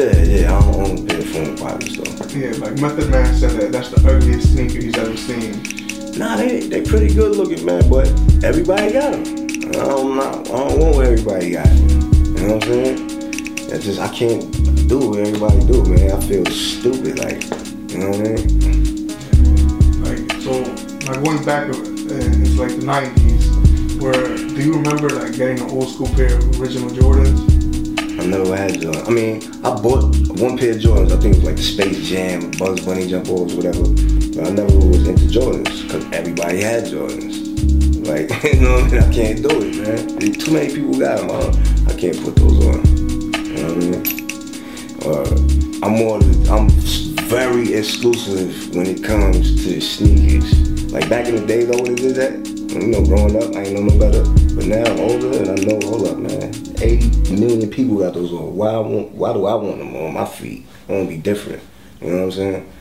Yeah, yeah, I don't own a pair of former bottoms though. Yeah, like Method Man said that that's the ugliest sneaker he's ever seen. Nah, they they pretty good looking, man, but everybody got them. I don't know. I don't want what everybody got. You know what I'm saying? That's just I can't do what everybody do, man. I feel stupid, like you know what I mean? Like so, like going back, uh, it's like the '90s. Where do you remember like getting an old school pair of original Jordans? I mean, I bought one pair of Jordans. I think it was like the Space Jam, Bugs Bunny jump overs, whatever. But I never was into Jordans because everybody had Jordans. Like, you know what I mean? I can't do it, man. Too many people got them. I, I can't put those on. You know what I mean? Uh, I'm more, I'm very exclusive when it comes to sneakers. Like back in the day, though, what did that? You know, growing up, I ain't know no better. But now I'm older and I know, hold up, man. 80 million people got those on. Why, I want, why do I want them on my feet? I want to be different. You know what I'm saying?